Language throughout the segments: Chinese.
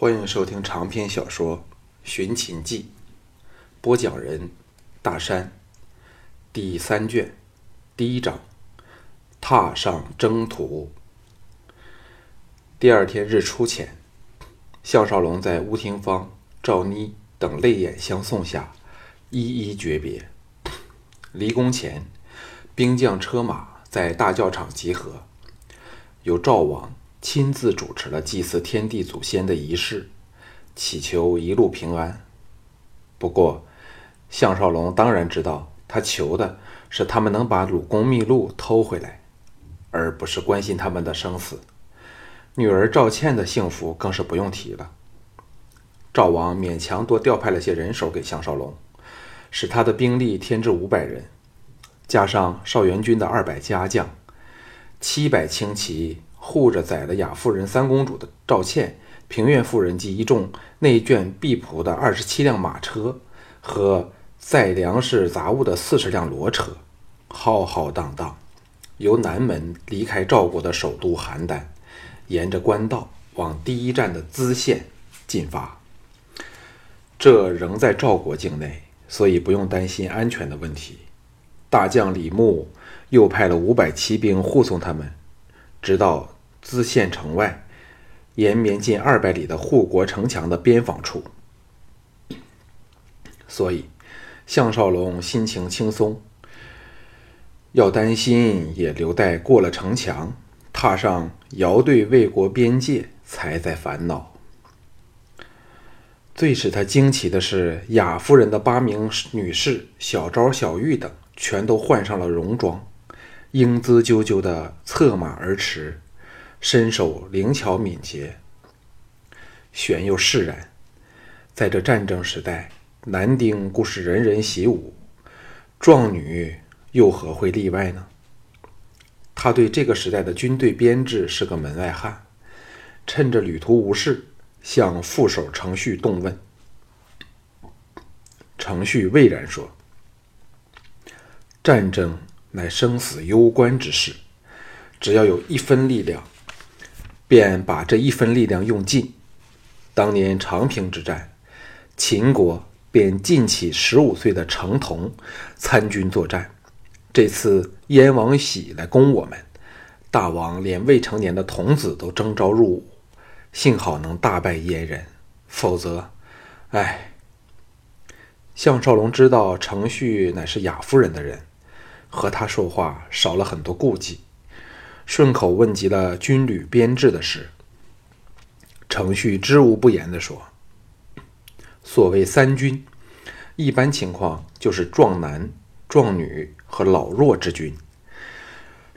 欢迎收听长篇小说《寻秦记》，播讲人：大山，第三卷，第一章，踏上征途。第二天日出前，项少龙在乌廷芳、赵妮等泪眼相送下，一一诀别。离宫前，兵将车马在大教场集合，由赵王。亲自主持了祭祀天地祖先的仪式，祈求一路平安。不过，项少龙当然知道，他求的是他们能把鲁公秘录偷回来，而不是关心他们的生死。女儿赵倩的幸福更是不用提了。赵王勉强多调派了些人手给项少龙，使他的兵力添至五百人，加上少元军的二百家将，七百轻骑。护着宰了雅夫人三公主的赵倩、平原夫人及一众内眷婢仆的二十七辆马车和载粮食杂物的四十辆骡车，浩浩荡荡，由南门离开赵国的首都邯郸，沿着官道往第一站的淄县进发。这仍在赵国境内，所以不用担心安全的问题。大将李牧又派了五百骑兵护送他们，直到。淄县城外，延绵近二百里的护国城墙的边防处，所以项少龙心情轻松。要担心，也留待过了城墙，踏上遥对魏国边界，才在烦恼。最使他惊奇的是，雅夫人的八名女士小昭、小玉等，全都换上了戎装，英姿赳赳的策马而驰。身手灵巧敏捷，玄又释然。在这战争时代，男丁固是人人习武，壮女又何会例外呢？他对这个时代的军队编制是个门外汉，趁着旅途无事，向副手程序动问。程序蔚然说：“战争乃生死攸关之事，只要有一分力量。”便把这一分力量用尽。当年长平之战，秦国便尽起十五岁的程童参军作战。这次燕王喜来攻我们，大王连未成年的童子都征召入伍，幸好能大败燕人，否则，唉。项少龙知道程旭乃是雅夫人的人，和他说话少了很多顾忌。顺口问及了军旅编制的事，程序知无不言地说：“所谓三军，一般情况就是壮男、壮女和老弱之军。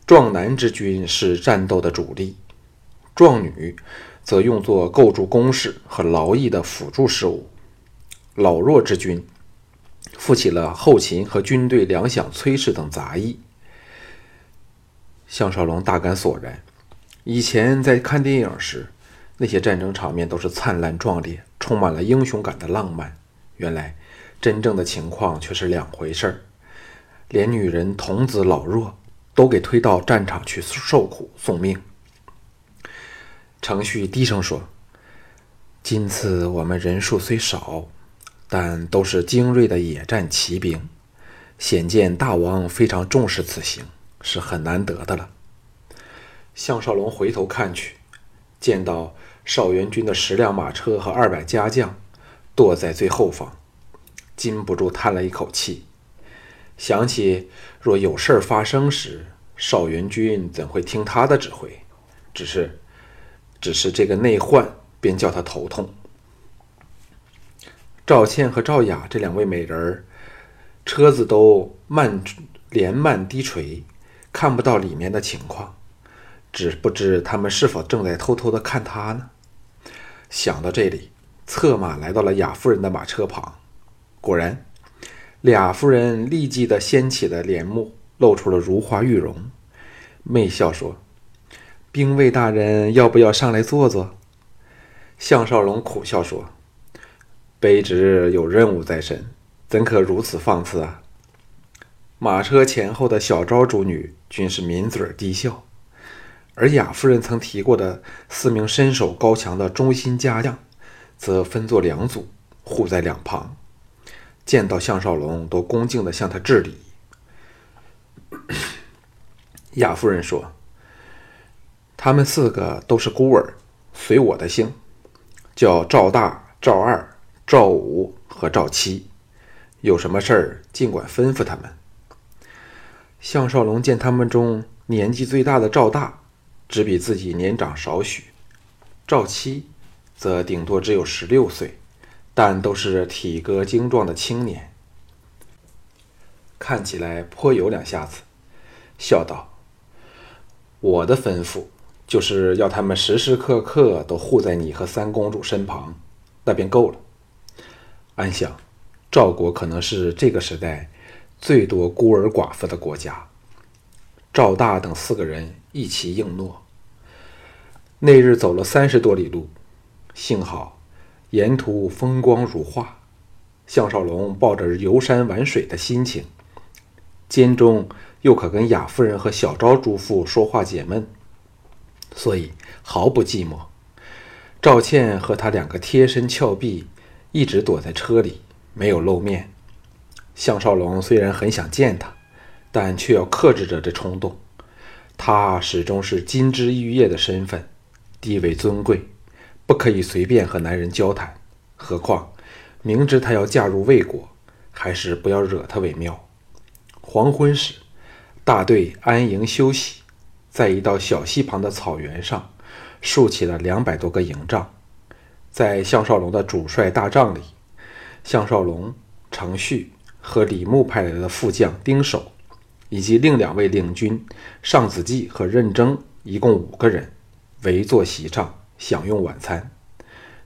壮男之军是战斗的主力，壮女则用作构筑工事和劳役的辅助事务，老弱之军负起了后勤和军队粮饷炊事等杂役。”项少龙大感索然，以前在看电影时，那些战争场面都是灿烂壮烈，充满了英雄感的浪漫。原来，真正的情况却是两回事儿，连女人、童子、老弱都给推到战场去受苦送命。程旭低声说：“今次我们人数虽少，但都是精锐的野战骑兵，显见大王非常重视此行。”是很难得的了。项少龙回头看去，见到少元军的十辆马车和二百家将躲在最后方，禁不住叹了一口气，想起若有事儿发生时，少元军怎会听他的指挥？只是，只是这个内患便叫他头痛。赵倩和赵雅这两位美人儿，车子都慢连慢低垂。看不到里面的情况，只不知他们是否正在偷偷的看他呢？想到这里，策马来到了雅夫人的马车旁。果然，俩夫人立即的掀起了帘幕，露出了如花玉容，媚笑说：“兵卫大人要不要上来坐坐？”项少龙苦笑说：“卑职有任务在身，怎可如此放肆啊？”马车前后的小昭主女均是抿嘴低笑，而雅夫人曾提过的四名身手高强的忠心家将，则分作两组，护在两旁。见到项少龙，都恭敬地向他致礼。雅夫人说：“他们四个都是孤儿，随我的姓，叫赵大、赵二、赵五和赵七。有什么事儿，尽管吩咐他们。”项少龙见他们中年纪最大的赵大，只比自己年长少许；赵七，则顶多只有十六岁，但都是体格精壮的青年，看起来颇有两下子，笑道。我的吩咐就是要他们时时刻刻都护在你和三公主身旁，那便够了。安想，赵国可能是这个时代最多孤儿寡妇的国家。赵大等四个人一齐应诺。那日走了三十多里路，幸好沿途风光如画。项少龙抱着游山玩水的心情，间中。又可跟雅夫人和小昭诸妇说话解闷，所以毫不寂寞。赵倩和他两个贴身峭壁，一直躲在车里，没有露面。项少龙虽然很想见他，但却要克制着这冲动。他始终是金枝玉叶的身份，地位尊贵，不可以随便和男人交谈。何况明知他要嫁入魏国，还是不要惹他为妙。黄昏时。大队安营休息，在一道小溪旁的草原上，竖起了两百多个营帐。在项少龙的主帅大帐里，项少龙、程旭和李牧派来的副将丁守，以及另两位领军尚子季和任征，一共五个人，围坐席上享用晚餐。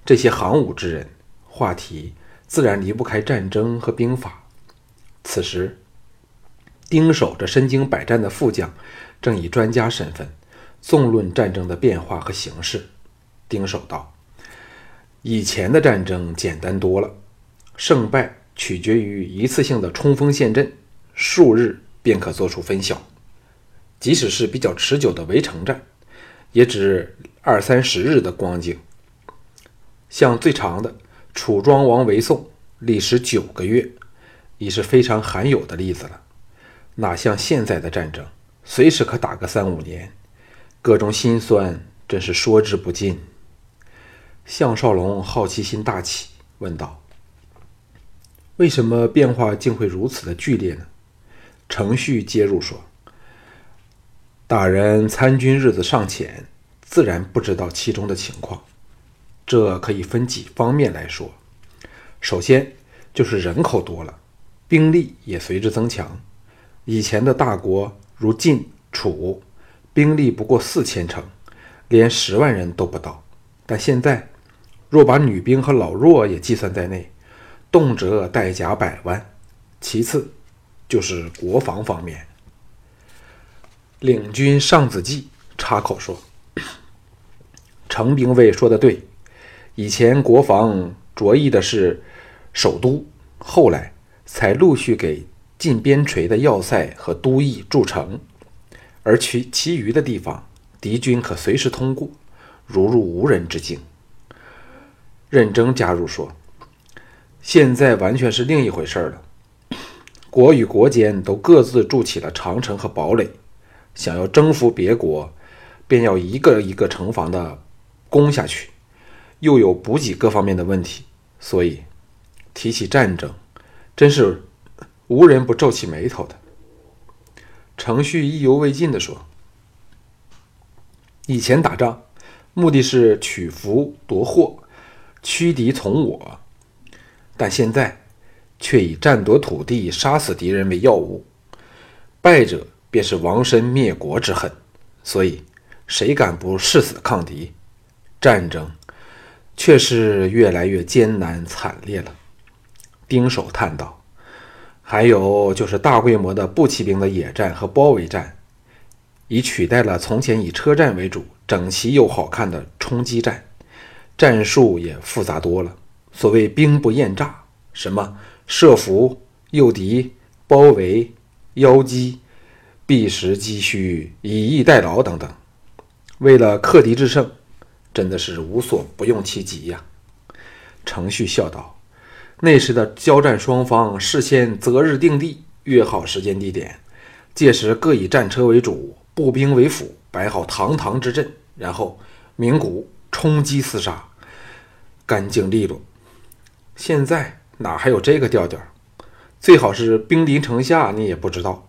这些行伍之人，话题自然离不开战争和兵法。此时。丁守这身经百战的副将，正以专家身份纵论战争的变化和形势。丁守道：“以前的战争简单多了，胜败取决于一次性的冲锋陷阵，数日便可做出分晓。即使是比较持久的围城战，也只二三十日的光景。像最长的楚庄王围宋，历时九个月，已是非常罕有的例子了。”哪像现在的战争，随时可打个三五年，各种心酸真是说之不尽。项少龙好奇心大起，问道：“为什么变化竟会如此的剧烈呢？”程序接入说：“大人参军日子尚浅，自然不知道其中的情况。这可以分几方面来说。首先就是人口多了，兵力也随之增强。”以前的大国如晋、楚，兵力不过四千乘，连十万人都不到。但现在，若把女兵和老弱也计算在内，动辄带甲百万。其次，就是国防方面。领军尚子季插口说：“程兵卫说的对，以前国防着意的是首都，后来才陆续给。”近边陲的要塞和都邑筑城，而其其余的地方，敌军可随时通过，如入无人之境。任征加入说：“现在完全是另一回事了。国与国间都各自筑起了长城和堡垒，想要征服别国，便要一个一个城防的攻下去，又有补给各方面的问题，所以提起战争，真是。”无人不皱起眉头的。程序意犹未尽地说：“以前打仗，目的是取福夺祸，驱敌从我；但现在，却以占夺土地、杀死敌人为要务。败者便是亡身灭国之恨。所以，谁敢不誓死抗敌？战争，却是越来越艰难惨烈了。”丁守叹道。还有就是大规模的步骑兵的野战和包围战，已取代了从前以车站为主、整齐又好看的冲击战，战术也复杂多了。所谓兵不厌诈，什么设伏、诱敌、包围、邀击、避实击虚、以逸待劳等等，为了克敌制胜，真的是无所不用其极呀。程旭笑道：“那时的交战双方事先择日定地，约好时间地点，届时各以战车为主，步兵为辅，摆好堂堂之阵，然后鸣鼓冲击厮杀，干净利落。现在哪还有这个调调？最好是兵临城下，你也不知道，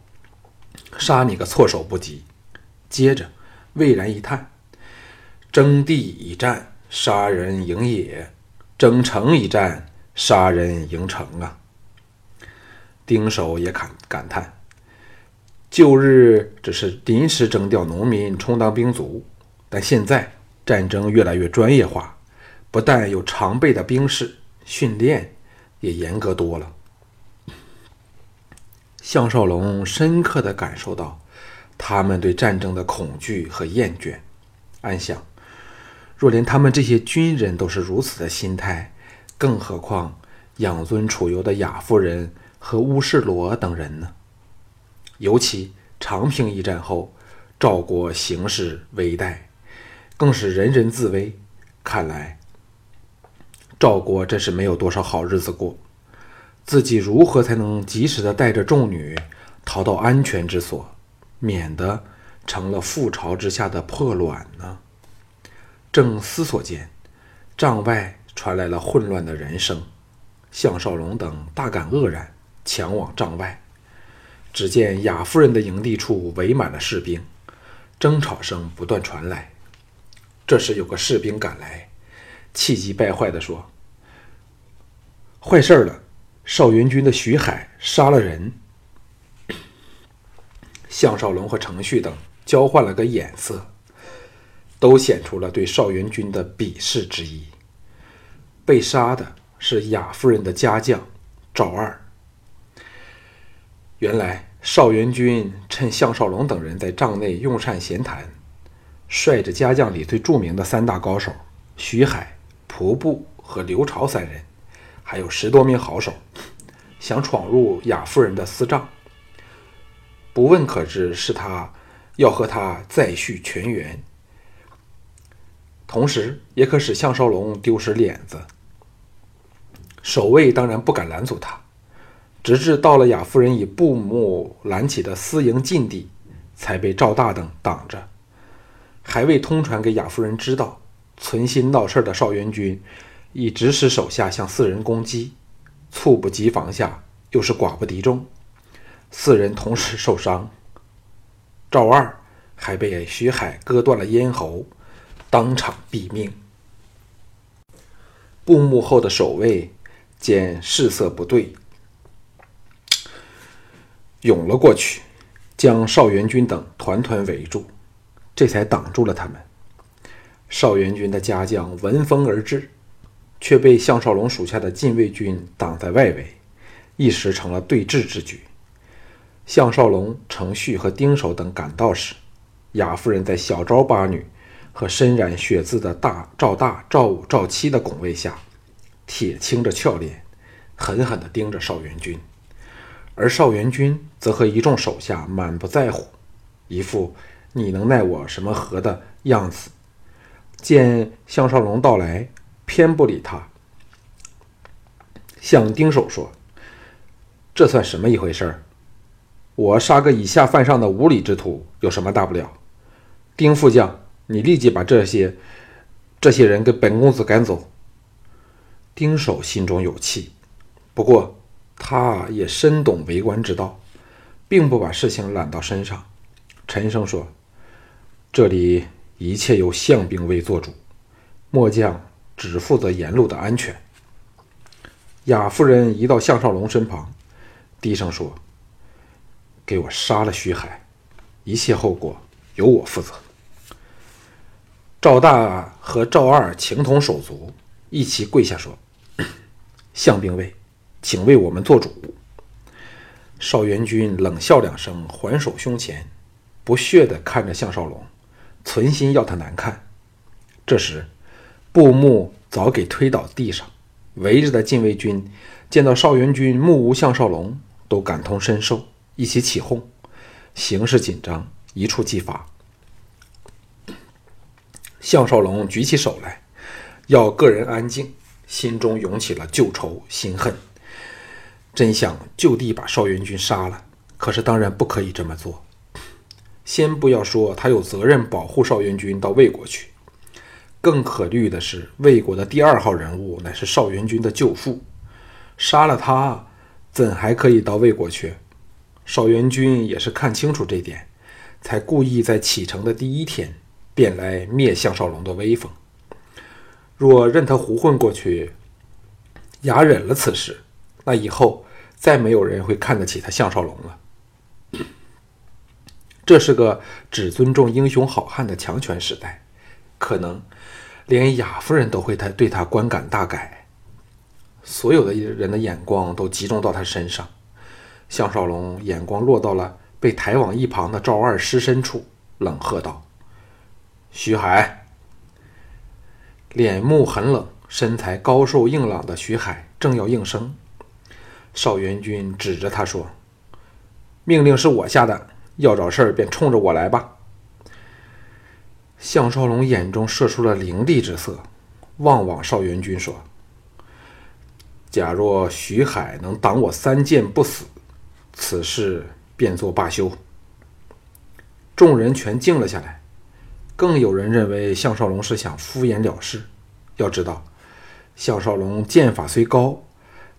杀你个措手不及。”接着，魏然一叹：“征地一战，杀人营野；征城一战，杀人营城啊！”丁守也感感叹：“旧日只是临时征调农民充当兵卒，但现在战争越来越专业化，不但有常备的兵士，训练也严格多了。”项少龙深刻地感受到。他们对战争的恐惧和厌倦，暗想：若连他们这些军人都是如此的心态，更何况养尊处优的雅夫人和乌世罗等人呢？尤其长平一战后，赵国形势危殆，更是人人自危。看来赵国真是没有多少好日子过。自己如何才能及时的带着众女逃到安全之所？免得成了覆巢之下的破卵呢。正思索间，帐外传来了混乱的人声。项少龙等大感愕然，抢往帐外。只见雅夫人的营地处围满了士兵，争吵声不断传来。这时有个士兵赶来，气急败坏地说：“坏事了！少元军的徐海杀了人。”项少龙和程旭等交换了个眼色，都显出了对邵元军的鄙视之意。被杀的是雅夫人的家将赵二。原来邵元军趁项少龙等人在帐内用膳闲谈，率着家将里最著名的三大高手徐海、仆布和刘朝三人，还有十多名好手，想闯入雅夫人的私帐。不问可知，是他要和他再续全缘，同时也可使项少龙丢失脸子。守卫当然不敢拦阻他，直至到了雅夫人以布幕拦起的私营禁地，才被赵大等挡着。还未通传给雅夫人知道，存心闹事的邵元军已指使手下向四人攻击，猝不及防下，又是寡不敌众。四人同时受伤，赵二还被徐海割断了咽喉，当场毙命。布幕后的守卫见事色不对，涌了过去，将邵元军等团团围住，这才挡住了他们。邵元军的家将闻风而至，却被项少龙属下的禁卫军挡在外围，一时成了对峙之局。项少龙、程旭和丁守等赶到时，雅夫人在小昭八女和身染血渍的大赵大、赵五、赵七的拱卫下，铁青着俏脸，狠狠地盯着邵元军。而邵元军则和一众手下满不在乎，一副你能奈我什么何的样子。见项少龙到来，偏不理他，向丁守说：“这算什么一回事儿？”我杀个以下犯上的无礼之徒有什么大不了？丁副将，你立即把这些这些人给本公子赶走。丁守心中有气，不过他也深懂为官之道，并不把事情揽到身上，沉声说：“这里一切由相兵卫做主，末将只负责沿路的安全。”雅夫人移到项少龙身旁，低声说。给我杀了徐海，一切后果由我负责。赵大和赵二情同手足，一起跪下说：“相兵卫，请为我们做主。”邵元军冷笑两声，还手胸前，不屑地看着项少龙，存心要他难看。这时，布幕早给推倒地上，围着的禁卫军见到邵元军目无项少龙，都感同身受。一起起哄，形势紧张，一触即发。项少龙举起手来，要个人安静，心中涌起了旧仇心恨，真想就地把邵元军杀了。可是当然不可以这么做。先不要说他有责任保护邵元军到魏国去，更可虑的是魏国的第二号人物乃是邵元军的舅父，杀了他，怎还可以到魏国去？邵元军也是看清楚这点，才故意在启程的第一天便来灭项少龙的威风。若任他胡混过去，哑忍了此事，那以后再没有人会看得起他项少龙了。这是个只尊重英雄好汉的强权时代，可能连雅夫人都会他对他观感大改。所有的人的眼光都集中到他身上，项少龙眼光落到了被抬往一旁的赵二尸身处，冷喝道：“徐海！”脸目很冷、身材高瘦硬朗的徐海正要应声，邵元军指着他说：“命令是我下的。”要找事儿，便冲着我来吧。项少龙眼中射出了凌厉之色，望望邵元军说：“假若徐海能挡我三箭不死，此事便作罢休。”众人全静了下来，更有人认为项少龙是想敷衍了事。要知道，项少龙剑法虽高，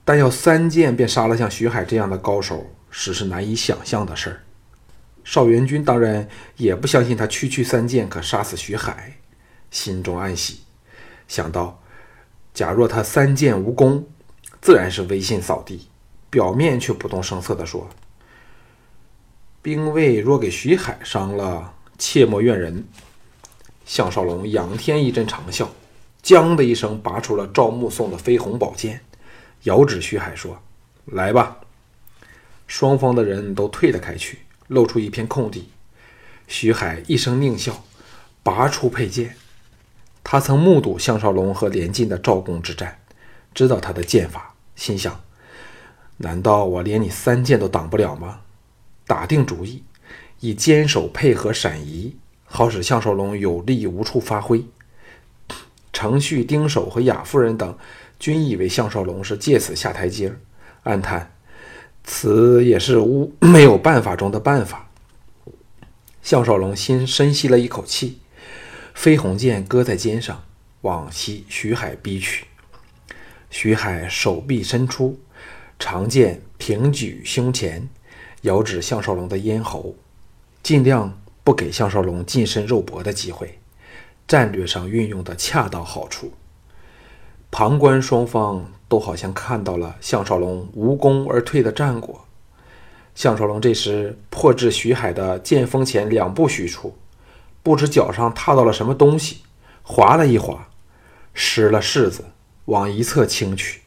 但要三箭便杀了像徐海这样的高手，实是难以想象的事儿。邵元军当然也不相信他区区三箭可杀死徐海，心中暗喜，想到假若他三箭无功，自然是威信扫地。表面却不动声色地说：“兵卫若给徐海伤了，切莫怨人。”项少龙仰天一阵长啸，将的一声拔出了赵穆送的飞鸿宝剑，遥指徐海说：“来吧！”双方的人都退了开去。露出一片空地，徐海一声狞笑，拔出佩剑。他曾目睹项少龙和连晋的赵公之战，知道他的剑法，心想：难道我连你三剑都挡不了吗？打定主意，以坚守配合闪移，好使项少龙有力无处发挥。程旭、丁守和雅夫人等均以为项少龙是借此下台阶，暗叹。此也是无 没有办法中的办法。项少龙心深吸了一口气，飞鸿剑搁在肩上，往西徐海逼去。徐海手臂伸出，长剑平举胸前，遥指项少龙的咽喉，尽量不给项少龙近身肉搏的机会，战略上运用的恰到好处。旁观双方。都好像看到了项少龙无功而退的战果。项少龙这时破至徐海的剑锋前两步许处，不知脚上踏到了什么东西，滑了一滑，失了势子，往一侧倾去。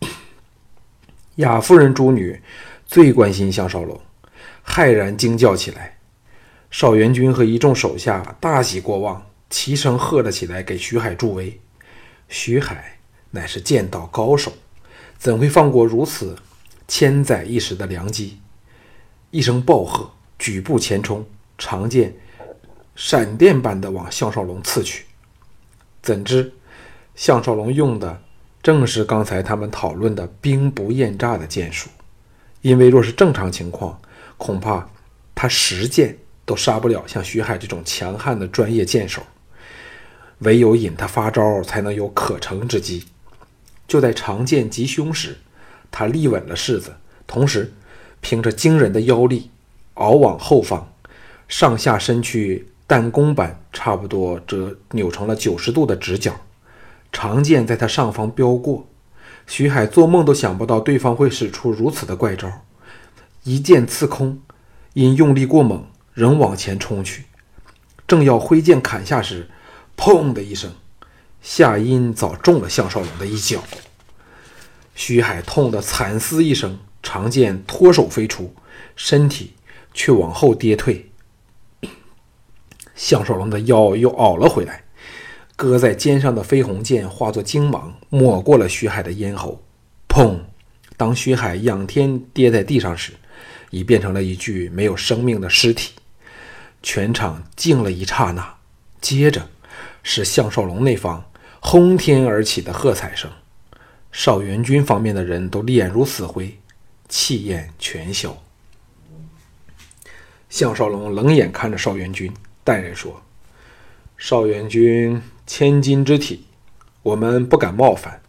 雅夫人诸女最关心项少龙，骇然惊叫起来。少元军和一众手下大喜过望，齐声喝了起来，给徐海助威。徐海。乃是剑道高手，怎会放过如此千载一时的良机？一声暴喝，举步前冲，长剑闪电般的往项少龙刺去。怎知项少龙用的正是刚才他们讨论的兵不厌诈的剑术。因为若是正常情况，恐怕他十剑都杀不了像徐海这种强悍的专业剑手。唯有引他发招，才能有可乘之机。就在长剑击胸时，他立稳了势子，同时凭着惊人的腰力，熬往后方，上下身躯弹弓般差不多折扭成了九十度的直角，长剑在他上方飙过。徐海做梦都想不到对方会使出如此的怪招，一剑刺空，因用力过猛，仍往前冲去。正要挥剑砍下时，砰的一声。夏音早中了项少龙的一脚，徐海痛得惨嘶一声，长剑脱手飞出，身体却往后跌退。项少龙的腰又凹了回来，搁在肩上的飞鸿剑化作金芒，抹过了徐海的咽喉。砰！当徐海仰天跌在地上时，已变成了一具没有生命的尸体。全场静了一刹那，接着是项少龙那方。轰天而起的喝彩声。邵元军方面的人都脸如死灰，气焰全消。项少龙冷眼看着邵元军，淡然说：“邵元军千金之体，我们不敢冒犯。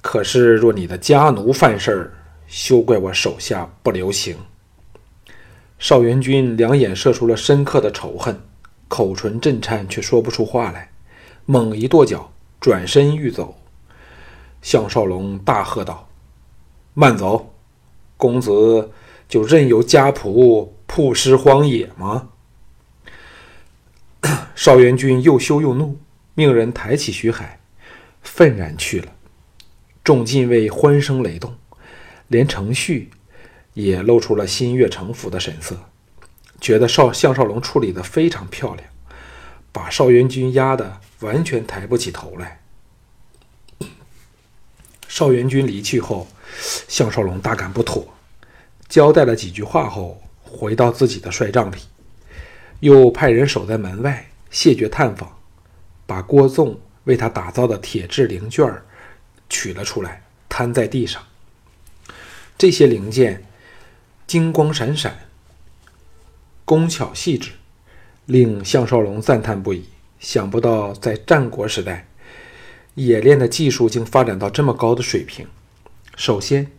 可是若你的家奴犯事儿，休怪我手下不留情。”邵元军两眼射出了深刻的仇恨，口唇震颤，却说不出话来，猛一跺脚，转身欲走。项少龙大喝道：“慢走！公子就任由家仆曝尸荒野吗？” 少元军又羞又怒，命人抬起徐海，愤然去了。众禁卫欢声雷动，连程旭。也露出了心悦诚服的神色，觉得少项少龙处理的非常漂亮，把少元军压得完全抬不起头来。邵元军离去后，项少龙大感不妥，交代了几句话后，回到自己的帅帐里，又派人守在门外谢绝探访，把郭纵为他打造的铁制零件取了出来，摊在地上。这些零件。金光闪闪，工巧细致，令项少龙赞叹不已。想不到在战国时代，冶炼的技术竟发展到这么高的水平。首先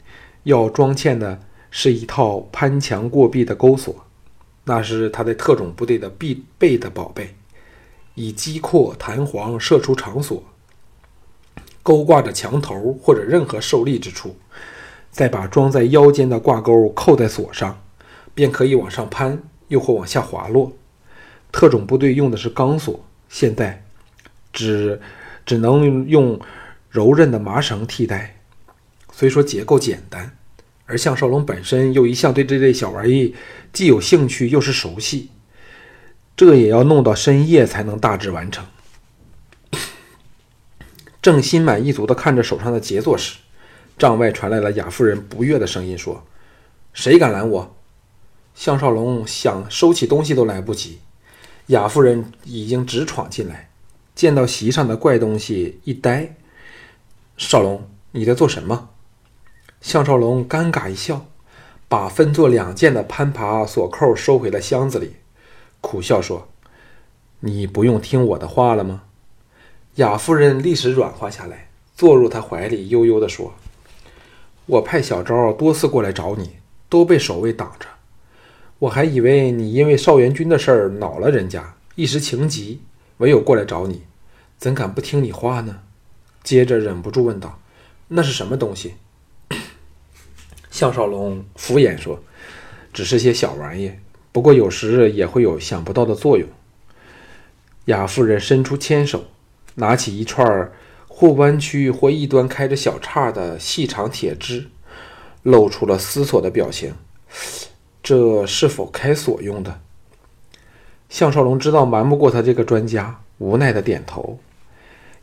要装嵌的是一套攀墙过壁的钩锁，那是他在特种部队的必备的宝贝。以机扩弹簧射出长锁，勾挂着墙头或者任何受力之处。再把装在腰间的挂钩扣在锁上，便可以往上攀，又或往下滑落。特种部队用的是钢索，现在只只能用柔韧的麻绳替代。虽说结构简单，而项少龙本身又一向对这类小玩意既有兴趣又是熟悉，这也要弄到深夜才能大致完成。正心满意足地看着手上的杰作时，帐外传来了雅夫人不悦的声音，说：“谁敢拦我？”项少龙想收起东西都来不及，雅夫人已经直闯进来，见到席上的怪东西一呆：“少龙，你在做什么？”项少龙尴尬一笑，把分作两件的攀爬锁扣收回了箱子里，苦笑说：“你不用听我的话了吗？”雅夫人立时软化下来，坐入他怀里，悠悠地说。我派小昭多次过来找你，都被守卫挡着。我还以为你因为邵元军的事儿恼了人家，一时情急，唯有过来找你，怎敢不听你话呢？接着忍不住问道：“那是什么东西？” 项少龙敷衍说：“只是些小玩意，不过有时也会有想不到的作用。”雅夫人伸出牵手，拿起一串儿。或弯曲，或一端开着小叉的细长铁枝，露出了思索的表情。这是否开锁用的？项少龙知道瞒不过他这个专家，无奈的点头。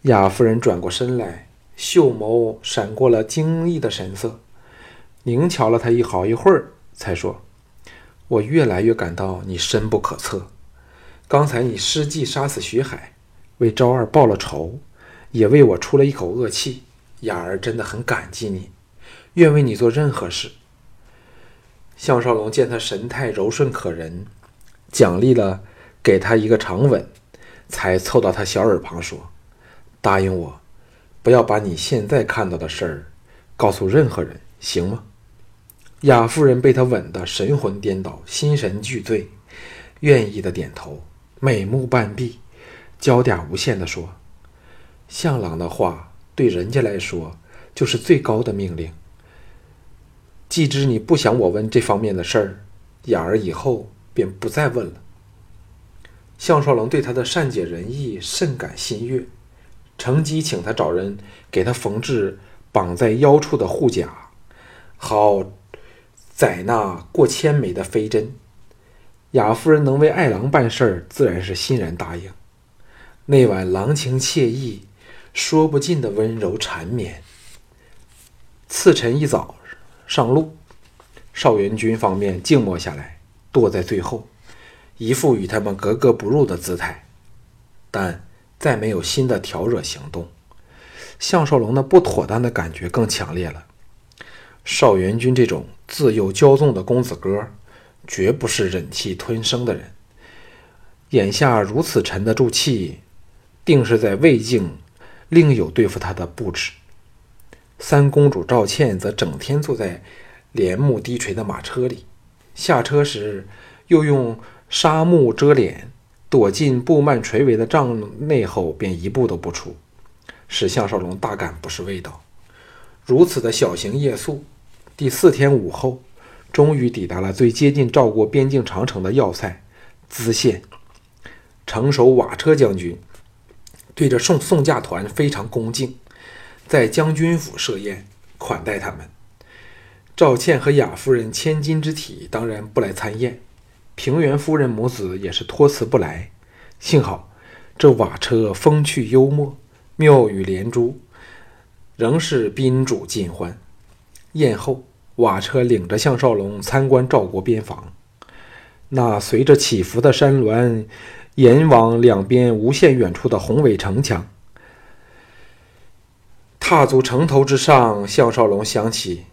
雅夫人转过身来，秀眸闪过了惊异的神色，凝瞧了他一好一会儿，才说：“我越来越感到你深不可测。刚才你失计杀死徐海，为昭儿报了仇。”也为我出了一口恶气，雅儿真的很感激你，愿为你做任何事。项少龙见他神态柔顺可人，奖励了，给他一个长吻，才凑到他小耳旁说：“答应我，不要把你现在看到的事儿告诉任何人，行吗？”雅夫人被他吻得神魂颠倒，心神俱醉，愿意的点头，美目半闭，娇嗲无限的说。向朗的话对人家来说就是最高的命令。既知你不想我问这方面的事儿，雅儿以后便不再问了。项少龙对他的善解人意甚感心悦，乘机请他找人给他缝制绑在腰处的护甲，好载那过千枚的飞针。雅夫人能为爱郎办事儿，自然是欣然答应。那晚郎情妾意。说不尽的温柔缠绵。次晨一早上路，邵元军方面静默下来，躲在最后，一副与他们格格不入的姿态。但再没有新的挑惹行动。项少龙的不妥当的感觉更强烈了。邵元军这种自幼骄纵的公子哥，绝不是忍气吞声的人。眼下如此沉得住气，定是在魏境另有对付他的布置。三公主赵倩则整天坐在帘幕低垂的马车里，下车时又用纱幕遮脸，躲进布幔垂围的帐内后，便一步都不出，使项少龙大感不是味道。如此的小行夜宿，第四天午后，终于抵达了最接近赵国边境长城的要塞淄县。城守瓦车将军对着送送驾团非常恭敬，在将军府设宴款待他们。赵倩和雅夫人千金之体当然不来参宴，平原夫人母子也是托辞不来。幸好这瓦车风趣幽默，妙语连珠，仍是宾主尽欢。宴后，瓦车领着项少龙参观赵国边防，那随着起伏的山峦。沿往两边无限远处的宏伟城墙，踏足城头之上，项少龙想起，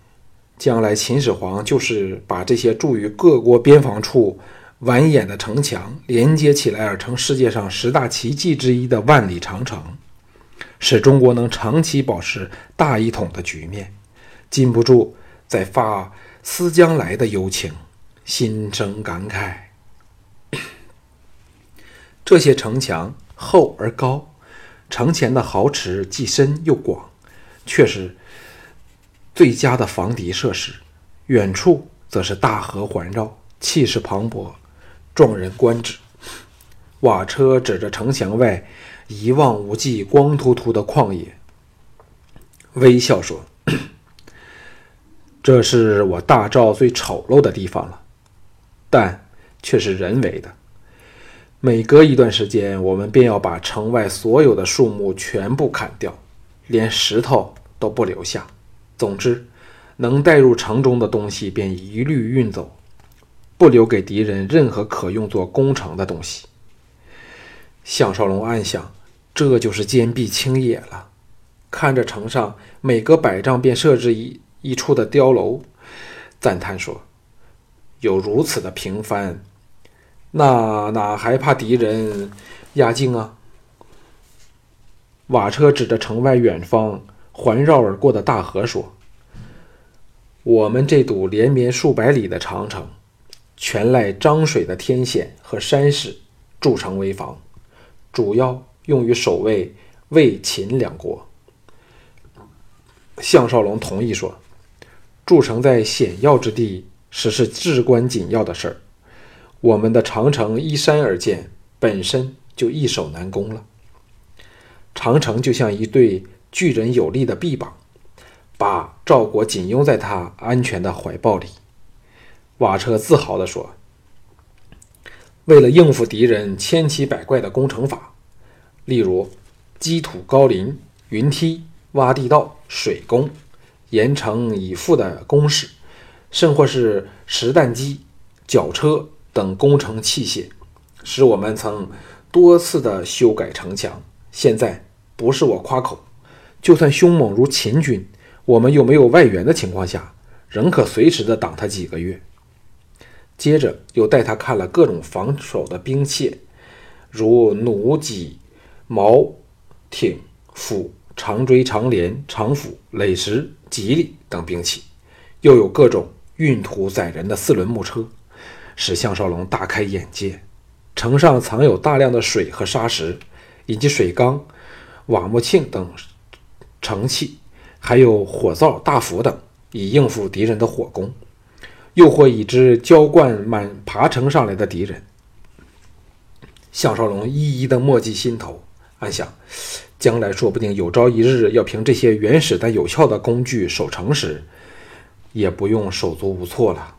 将来秦始皇就是把这些驻于各国边防处蜿蜒的城墙连接起来而成世界上十大奇迹之一的万里长城，使中国能长期保持大一统的局面，禁不住在发思将来的幽情，心生感慨。这些城墙厚而高，城前的壕池既深又广，却是最佳的防敌设施。远处则是大河环绕，气势磅礴，壮人观止。瓦车指着城墙外一望无际、光秃秃的旷野，微笑说：“这是我大赵最丑陋的地方了，但却是人为的。”每隔一段时间，我们便要把城外所有的树木全部砍掉，连石头都不留下。总之，能带入城中的东西便一律运走，不留给敌人任何可用作攻城的东西。项少龙暗想，这就是坚壁清野了。看着城上每隔百丈便设置一一处的碉楼，赞叹说：“有如此的平凡。”那哪还怕敌人压境啊？瓦车指着城外远方环绕而过的大河说：“我们这堵连绵数百里的长城，全赖漳水的天险和山势筑成危防，主要用于守卫魏秦两国。”项少龙同意说：“筑城在险要之地，实是至关紧要的事儿。”我们的长城依山而建，本身就易守难攻了。长城就像一对巨人有力的臂膀，把赵国紧拥在他安全的怀抱里。瓦车自豪地说：“为了应付敌人千奇百怪的攻城法，例如积土高林、云梯、挖地道、水攻、严城以赴的攻势，甚或是实弹机、绞车。”等工程器械，使我们曾多次的修改城墙。现在不是我夸口，就算凶猛如秦军，我们又没有外援的情况下，仍可随时的挡他几个月。接着又带他看了各种防守的兵器，如弩、戟、矛、挺、斧、长锥、长镰、长斧、垒石、戟里等兵器，又有各种运土载人的四轮木车。使项少龙大开眼界，城上藏有大量的水和沙石，以及水缸、瓦木磬等盛器，还有火灶、大斧等，以应付敌人的火攻，又或已知浇灌满爬城上来的敌人。项少龙一一的默记心头，暗想：将来说不定有朝一日要凭这些原始但有效的工具守城时，也不用手足无措了。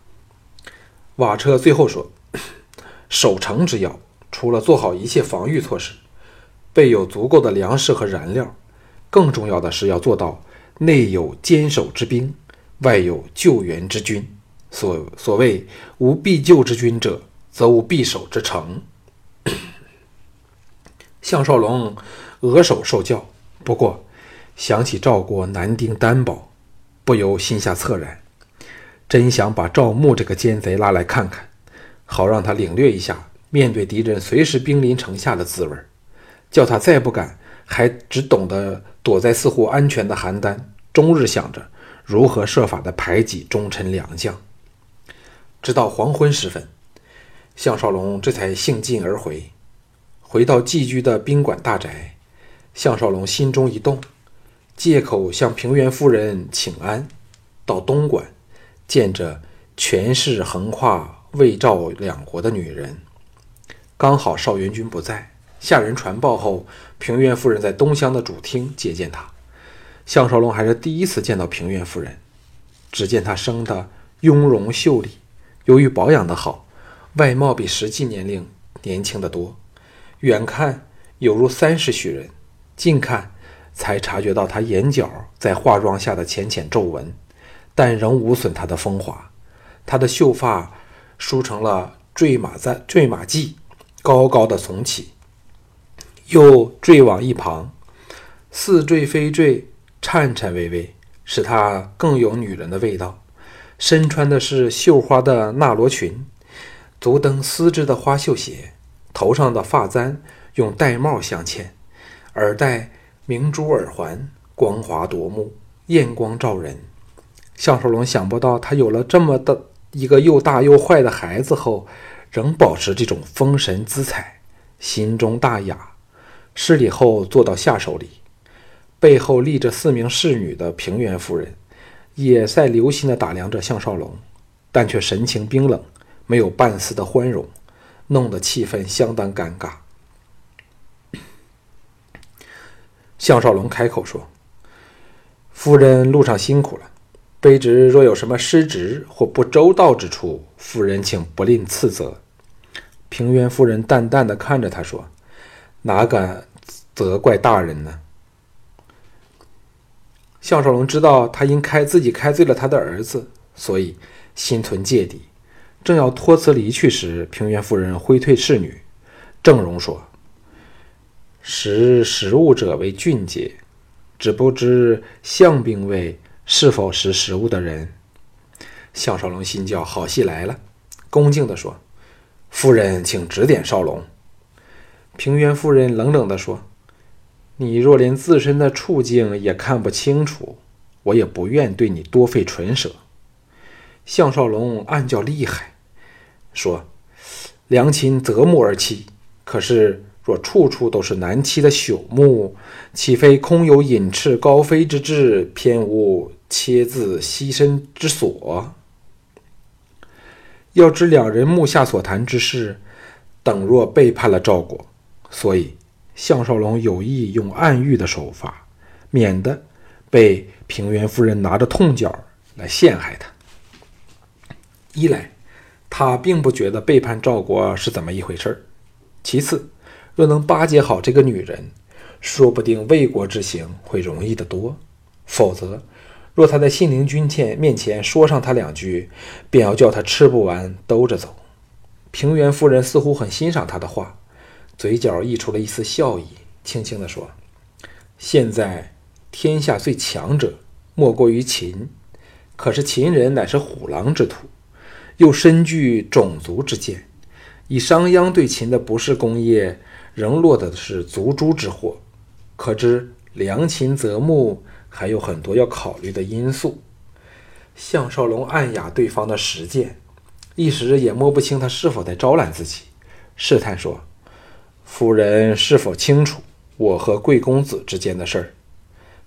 瓦车最后说：“ 守城之要，除了做好一切防御措施，备有足够的粮食和燃料，更重要的是要做到内有坚守之兵，外有救援之军。所所谓无必救之军者，则无必守之城。”项少龙额首受教，不过想起赵国男丁单薄，不由心下恻然，真想把赵牧这个奸贼拉来看看，好让他领略一下面对敌人随时兵临城下的滋味儿，叫他再不敢还只懂得躲在似乎安全的邯郸，终日想着如何设法的排挤忠臣良将。直到黄昏时分，项少龙这才兴尽而回。回到寄居的宾馆大宅，项少龙心中一动，借口向平原夫人请安，到东莞见着权势横跨魏赵两国的女人。刚好邵元君不在，下人传报后，平原夫人在东乡的主厅接见他。项少龙还是第一次见到平原夫人，只见她生得雍容秀丽，由于保养得好，外貌比实际年龄年轻得多。远看有如三十许人，近看才察觉到她眼角在化妆下的浅浅皱纹，但仍无损她的风华。她的秀发梳成了坠马簪坠马髻，高高的耸起，又坠往一旁，似坠非坠，颤颤巍巍，使她更有女人的味道。身穿的是绣花的纳罗裙，足蹬丝织的花绣鞋。头上的发簪用玳瑁镶嵌，耳戴明珠耳环，光滑夺目，艳光照人。项少龙想不到，他有了这么的一个又大又坏的孩子后，仍保持这种风神姿彩，心中大雅。施礼后坐到下手里，背后立着四名侍女的平原夫人，也在留心地打量着项少龙，但却神情冰冷，没有半丝的欢容。弄得气氛相当尴尬。项少龙开口说：“夫人路上辛苦了，卑职若有什么失职或不周到之处，夫人请不吝赐责。”平原夫人淡淡的看着他说：“哪敢责怪大人呢？”项少龙知道他因开自己开罪了他的儿子，所以心存芥蒂。正要托辞离去时，平原夫人挥退侍女，郑容说：“识时务者为俊杰，只不知相兵卫是否识时务的人。”项少龙心叫好戏来了，恭敬地说：“夫人，请指点少龙。”平原夫人冷冷地说：“你若连自身的处境也看不清楚，我也不愿对你多费唇舌。”项少龙暗叫厉害。说：“良禽择木而栖，可是若处处都是难栖的朽木，岂非空有隐翅高飞之志，偏无切自栖身之所？要知两人目下所谈之事，等若背叛了赵国，所以项少龙有意用暗喻的手法，免得被平原夫人拿着痛脚来陷害他。一来。”他并不觉得背叛赵国是怎么一回事儿。其次，若能巴结好这个女人，说不定魏国之行会容易得多。否则，若他在信陵君前面前说上他两句，便要叫他吃不完兜着走。平原夫人似乎很欣赏他的话，嘴角溢出了一丝笑意，轻轻地说：“现在天下最强者莫过于秦，可是秦人乃是虎狼之徒。”又身具种族之见，以商鞅对秦的不是功业，仍落得的是族诛之祸。可知良禽择木还有很多要考虑的因素。项少龙暗哑对方的实践，一时也摸不清他是否在招揽自己，试探说：“夫人是否清楚我和贵公子之间的事儿？”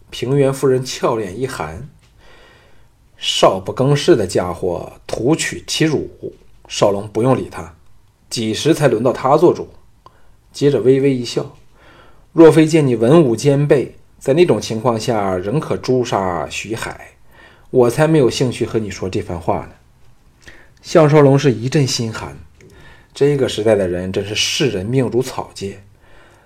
平原夫人俏脸一寒。少不更事的家伙，徒取其辱。少龙不用理他，几时才轮到他做主？接着微微一笑：“若非见你文武兼备，在那种情况下仍可诛杀徐海，我才没有兴趣和你说这番话呢。”项少龙是一阵心寒。这个时代的人真是视人命如草芥。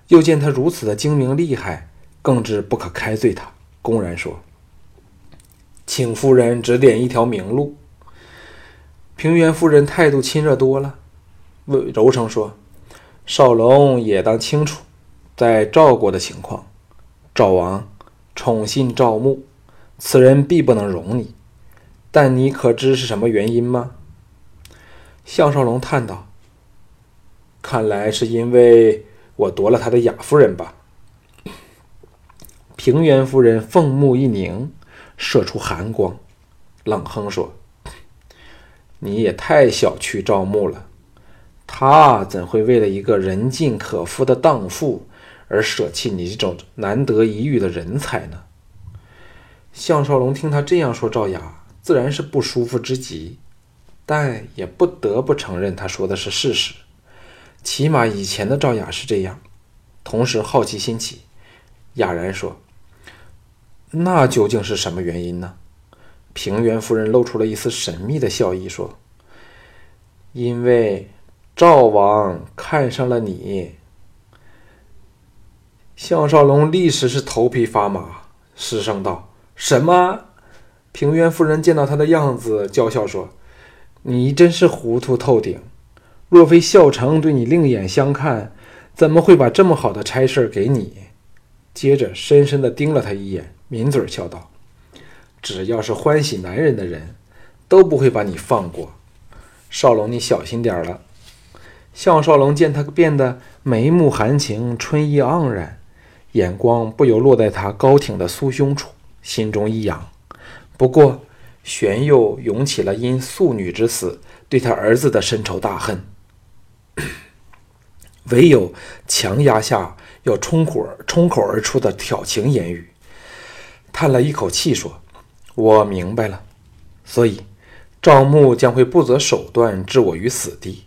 又见他如此的精明厉害，更知不可开罪他，公然说。请夫人指点一条明路。平原夫人态度亲热多了，柔声说：“少龙也当清楚，在赵国的情况。赵王宠信赵牧，此人必不能容你。但你可知是什么原因吗？”项少龙叹道：“看来是因为我夺了他的雅夫人吧。”平原夫人凤目一凝，射出寒光，冷哼说：“你也太小觑赵牧了。他怎会为了一个人尽可夫的荡妇而舍弃你这种难得一遇的人才呢？”项少龙听他这样说赵雅，自然是不舒服之极。但也不得不承认，他说的是事实。起码以前的赵雅是这样。同时好奇心起，哑然说：“那究竟是什么原因呢？”平原夫人露出了一丝神秘的笑意，说：“因为赵王看上了你。”项少龙立时是头皮发麻，失声道：“什么？”平原夫人见到他的样子，娇笑说。你真是糊涂透顶！若非孝成对你另眼相看，怎么会把这么好的差事给你？接着深深地盯了他一眼，抿嘴笑道：“只要是欢喜男人的人，都不会把你放过。少龙，你小心点了。”项少龙见他变得眉目含情，春意盎然，眼光不由落在他高挺的酥胸处，心中一痒。不过。玄又涌起了因素女之死对他儿子的深仇大恨，唯有强压下要冲口冲口而出的挑情言语，叹了一口气说：“我明白了，所以赵牧将会不择手段置我于死地。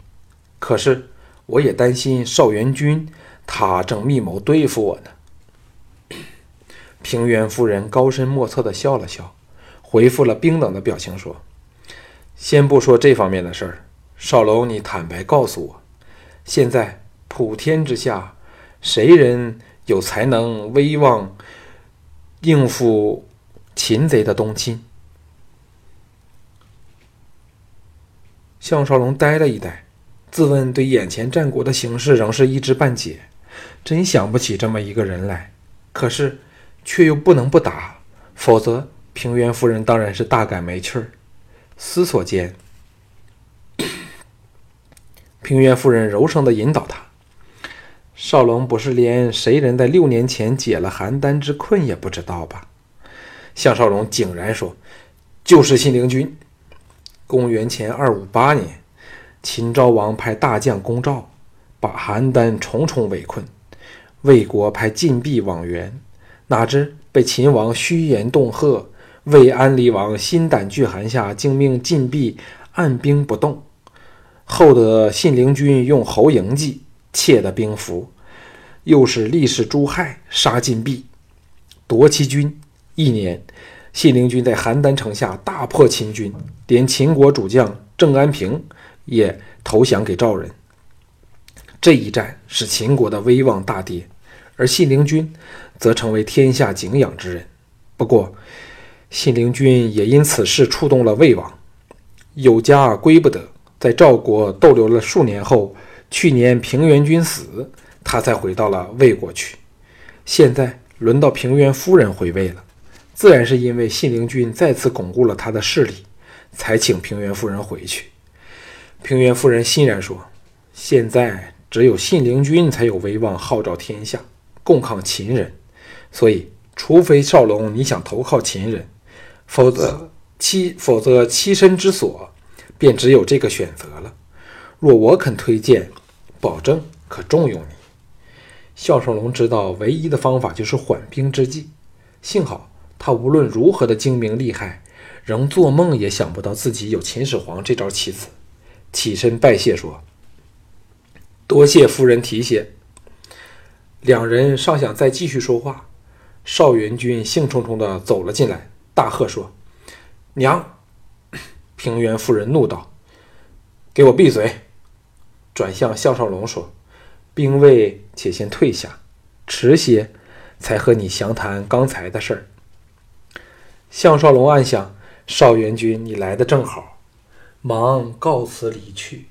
可是我也担心邵元君，他正密谋对付我呢。”平原夫人高深莫测的笑了笑。回复了冰冷的表情，说：“先不说这方面的事儿，少龙，你坦白告诉我，现在普天之下，谁人有才能、威望应付擒贼的东侵？”项少龙呆了一呆，自问对眼前战国的形势仍是一知半解，真想不起这么一个人来。可是，却又不能不答，否则。平原夫人当然是大感没趣儿，思索间，平原夫人柔声的引导他：“少龙不是连谁人在六年前解了邯郸之困也不知道吧？”项少龙井然说：“就是信陵君。公元前二五八年，秦昭王派大将攻赵，把邯郸重重围困。魏国派晋鄙往援，哪知被秦王虚言恫吓。”魏安离王心胆俱寒下，竟命禁闭按兵不动。后得信陵君用侯嬴计，窃的兵符，又使力士朱亥杀禁闭，夺其军。一年，信陵君在邯郸城下大破秦军，连秦国主将郑安平也投降给赵人。这一战使秦国的威望大跌，而信陵君则成为天下敬仰之人。不过，信陵君也因此事触动了魏王，有家归不得，在赵国逗留了数年后，去年平原君死，他才回到了魏国去。现在轮到平原夫人回魏了，自然是因为信陵君再次巩固了他的势力，才请平原夫人回去。平原夫人欣然说：“现在只有信陵君才有威望，号召天下，共抗秦人。所以，除非少龙你想投靠秦人。”否则，妻否则栖身之所，便只有这个选择了。若我肯推荐，保证可重用你。项少龙知道唯一的方法就是缓兵之计。幸好他无论如何的精明厉害，仍做梦也想不到自己有秦始皇这招棋子。起身拜谢说：“多谢夫人提携。”两人尚想再继续说话，邵元君兴冲冲地走了进来。大喝说：“娘！” 平原夫人怒道：“给我闭嘴！”转向项少龙说：“兵卫，且先退下，迟些才和你详谈刚才的事儿。”项少龙暗想：“少元君，你来的正好。”忙告辞离去。